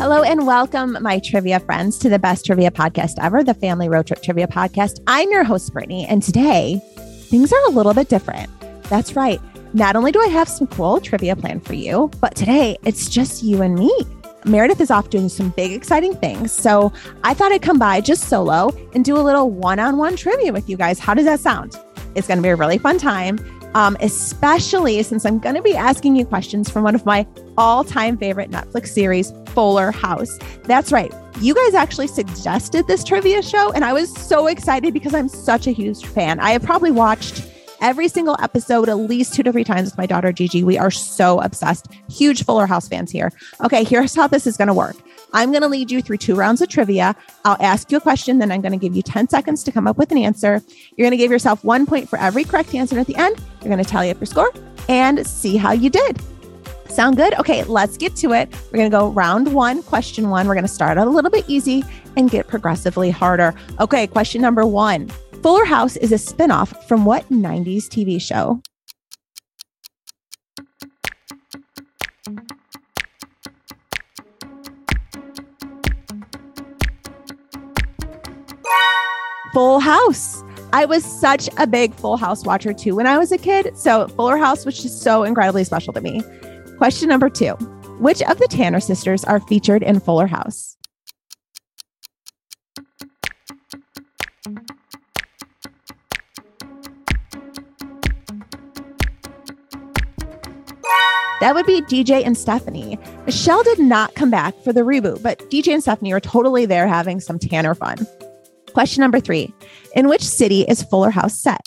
Hello and welcome, my trivia friends, to the best trivia podcast ever, the Family Road Trip Trivia Podcast. I'm your host, Brittany, and today things are a little bit different. That's right. Not only do I have some cool trivia planned for you, but today it's just you and me. Meredith is off doing some big, exciting things. So I thought I'd come by just solo and do a little one on one trivia with you guys. How does that sound? It's going to be a really fun time, um, especially since I'm going to be asking you questions from one of my all time favorite Netflix series, Fuller House. That's right. You guys actually suggested this trivia show, and I was so excited because I'm such a huge fan. I have probably watched every single episode at least two to three times with my daughter Gigi. We are so obsessed. Huge Fuller House fans here. Okay, here's how this is going to work. I'm going to lead you through two rounds of trivia. I'll ask you a question, then I'm going to give you 10 seconds to come up with an answer. You're going to give yourself one point for every correct answer. At the end, you're going to tally up your score and see how you did. Sound good? Okay, let's get to it. We're going to go round one, question one. We're going to start out a little bit easy and get progressively harder. Okay, question number one Fuller House is a spinoff from what 90s TV show? Full House. I was such a big Full House watcher too when I was a kid. So Fuller House was just so incredibly special to me. Question number two Which of the Tanner sisters are featured in Fuller House? That would be DJ and Stephanie. Michelle did not come back for the reboot, but DJ and Stephanie are totally there having some Tanner fun. Question number three In which city is Fuller House set?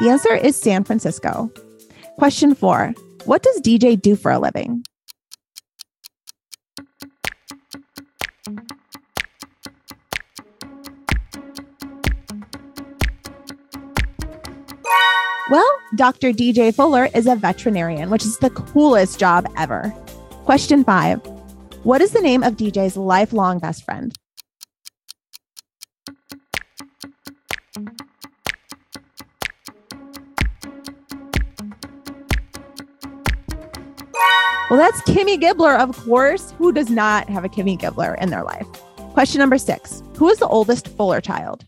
The answer is San Francisco. Question four What does DJ do for a living? Well, Dr. DJ Fuller is a veterinarian, which is the coolest job ever. Question five What is the name of DJ's lifelong best friend? Well, that's Kimmy Gibbler, of course. Who does not have a Kimmy Gibbler in their life? Question number six Who is the oldest Fuller child?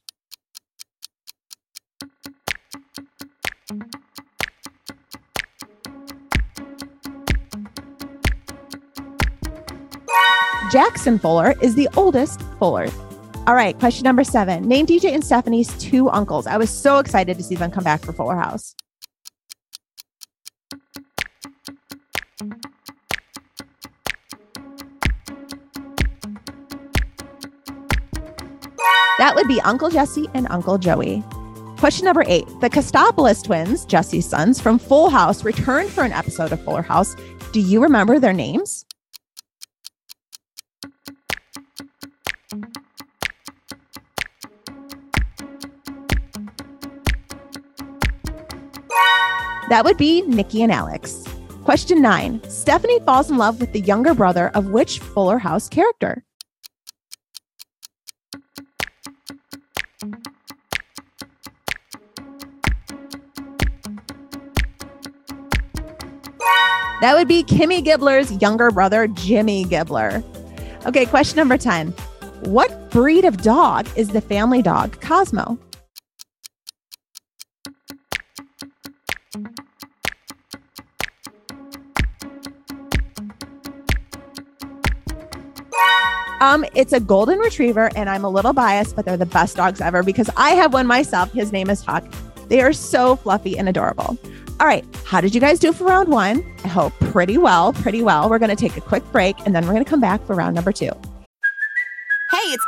Jackson Fuller is the oldest Fuller. All right, question number seven. Name DJ and Stephanie's two uncles. I was so excited to see them come back for Fuller House. That would be Uncle Jesse and Uncle Joey. Question number eight. The Katsopolis twins, Jesse's sons from Full House, returned for an episode of Fuller House. Do you remember their names? That would be Nikki and Alex. Question nine Stephanie falls in love with the younger brother of which Fuller House character? That would be Kimmy Gibbler's younger brother, Jimmy Gibbler. Okay, question number 10. What breed of dog is the family dog Cosmo? Um, it's a golden retriever, and I'm a little biased, but they're the best dogs ever because I have one myself. His name is Huck. They are so fluffy and adorable. All right, how did you guys do for round one? I hope pretty well, pretty well. We're going to take a quick break and then we're going to come back for round number two.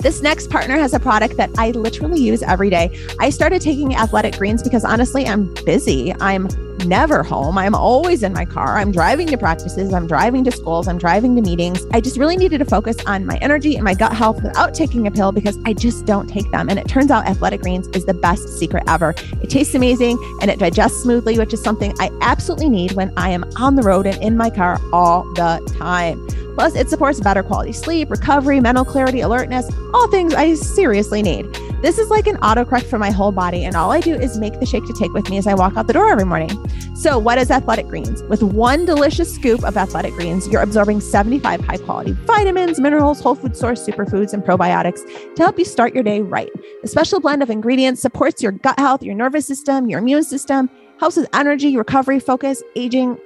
This next partner has a product that I literally use every day. I started taking athletic greens because honestly, I'm busy. I'm never home. I'm always in my car. I'm driving to practices. I'm driving to schools. I'm driving to meetings. I just really needed to focus on my energy and my gut health without taking a pill because I just don't take them. And it turns out athletic greens is the best secret ever. It tastes amazing and it digests smoothly, which is something I absolutely need when I am on the road and in my car all the time. Plus, it supports better quality sleep, recovery, mental clarity, alertness, all things I seriously need. This is like an autocorrect for my whole body, and all I do is make the shake to take with me as I walk out the door every morning. So, what is Athletic Greens? With one delicious scoop of Athletic Greens, you're absorbing 75 high quality vitamins, minerals, whole food source superfoods, and probiotics to help you start your day right. The special blend of ingredients supports your gut health, your nervous system, your immune system helps with energy, recovery, focus, aging,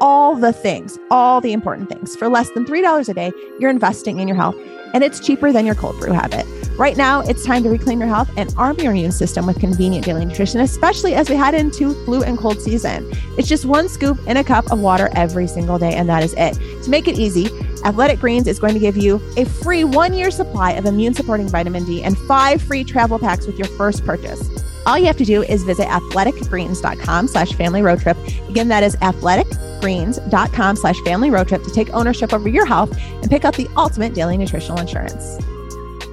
all the things, all the important things. For less than $3 a day, you're investing in your health, and it's cheaper than your cold brew habit. Right now, it's time to reclaim your health and arm your immune system with convenient daily nutrition, especially as we head into flu and cold season. It's just one scoop in a cup of water every single day, and that is it. To make it easy, Athletic Greens is going to give you a free one year supply of immune supporting vitamin D and five free travel packs with your first purchase. All you have to do is visit athleticgreens.com slash family road trip. Again, that is athleticgreens.com slash family road trip to take ownership over your health and pick up the ultimate daily nutritional insurance.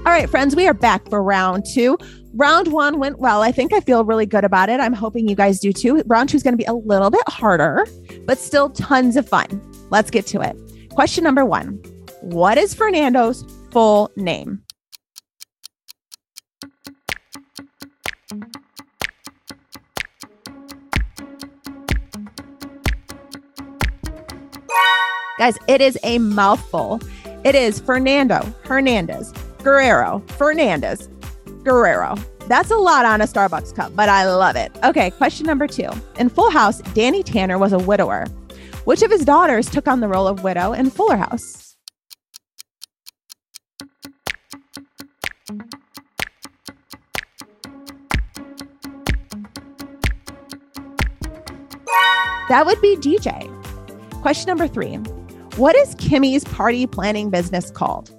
All right, friends, we are back for round two. Round one went well. I think I feel really good about it. I'm hoping you guys do too. Round two is going to be a little bit harder, but still tons of fun. Let's get to it. Question number one What is Fernando's full name? Guys, it is a mouthful. It is Fernando Hernandez Guerrero Fernandez Guerrero. That's a lot on a Starbucks cup, but I love it. Okay, question number two. In Full House, Danny Tanner was a widower. Which of his daughters took on the role of widow in Fuller House? That would be DJ. Question number three What is Kimmy's party planning business called?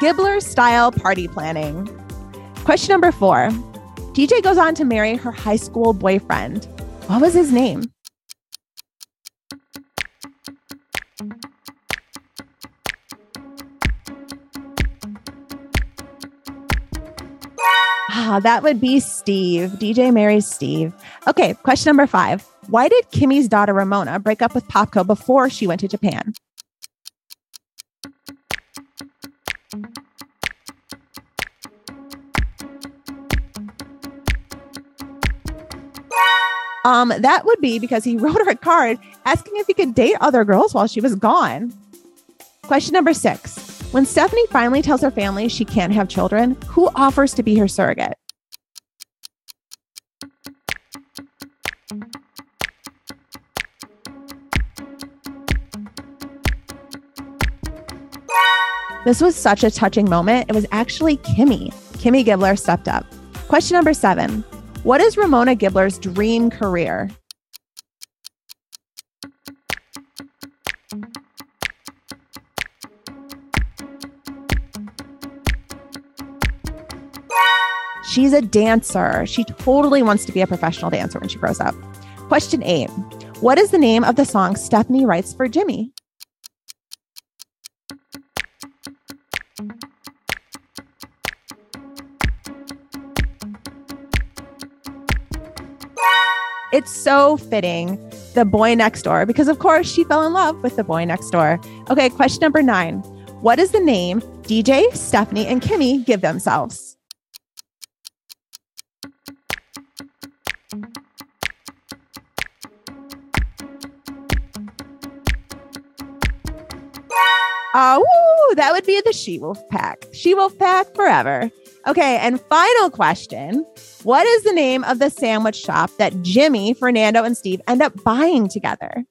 Gibbler style party planning. Question number four DJ goes on to marry her high school boyfriend. What was his name? Ah, that would be Steve. DJ marries Steve. Okay, question number five. Why did Kimmy's daughter Ramona break up with Popko before she went to Japan? Um, that would be because he wrote her a card asking if he could date other girls while she was gone. Question number six. When Stephanie finally tells her family she can't have children, who offers to be her surrogate? This was such a touching moment. It was actually Kimmy. Kimmy Gibbler stepped up. Question number seven What is Ramona Gibbler's dream career? She's a dancer. She totally wants to be a professional dancer when she grows up. Question eight What is the name of the song Stephanie writes for Jimmy? It's so fitting, the boy next door, because of course she fell in love with the boy next door. Okay, question number nine What is the name DJ, Stephanie, and Kimmy give themselves? Oh, that would be the She Wolf Pack. She Wolf Pack forever. Okay, and final question. What is the name of the sandwich shop that Jimmy, Fernando, and Steve end up buying together?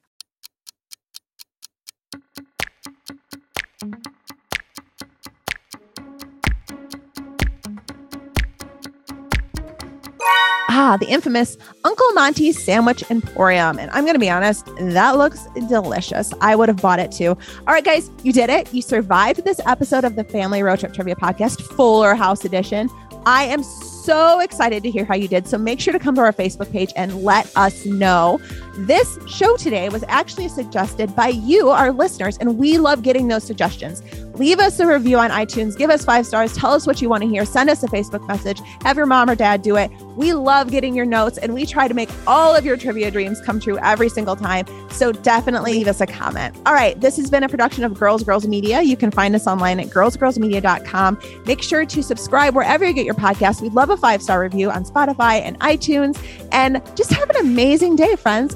Ah, the infamous Uncle Monty's Sandwich Emporium. And I'm going to be honest, that looks delicious. I would have bought it too. All right, guys, you did it. You survived this episode of the Family Road Trip Trivia Podcast, Fuller House Edition. I am so excited to hear how you did. So make sure to come to our Facebook page and let us know. This show today was actually suggested by you, our listeners, and we love getting those suggestions. Leave us a review on iTunes, give us five stars, tell us what you want to hear, send us a Facebook message, have your mom or dad do it. We love getting your notes and we try to make all of your trivia dreams come true every single time. So definitely leave us a comment. All right, this has been a production of Girls Girls Media. You can find us online at girlsgirlsmedia.com. Make sure to subscribe wherever you get your podcast. We'd love a five star review on Spotify and iTunes. And just have an amazing day, friends,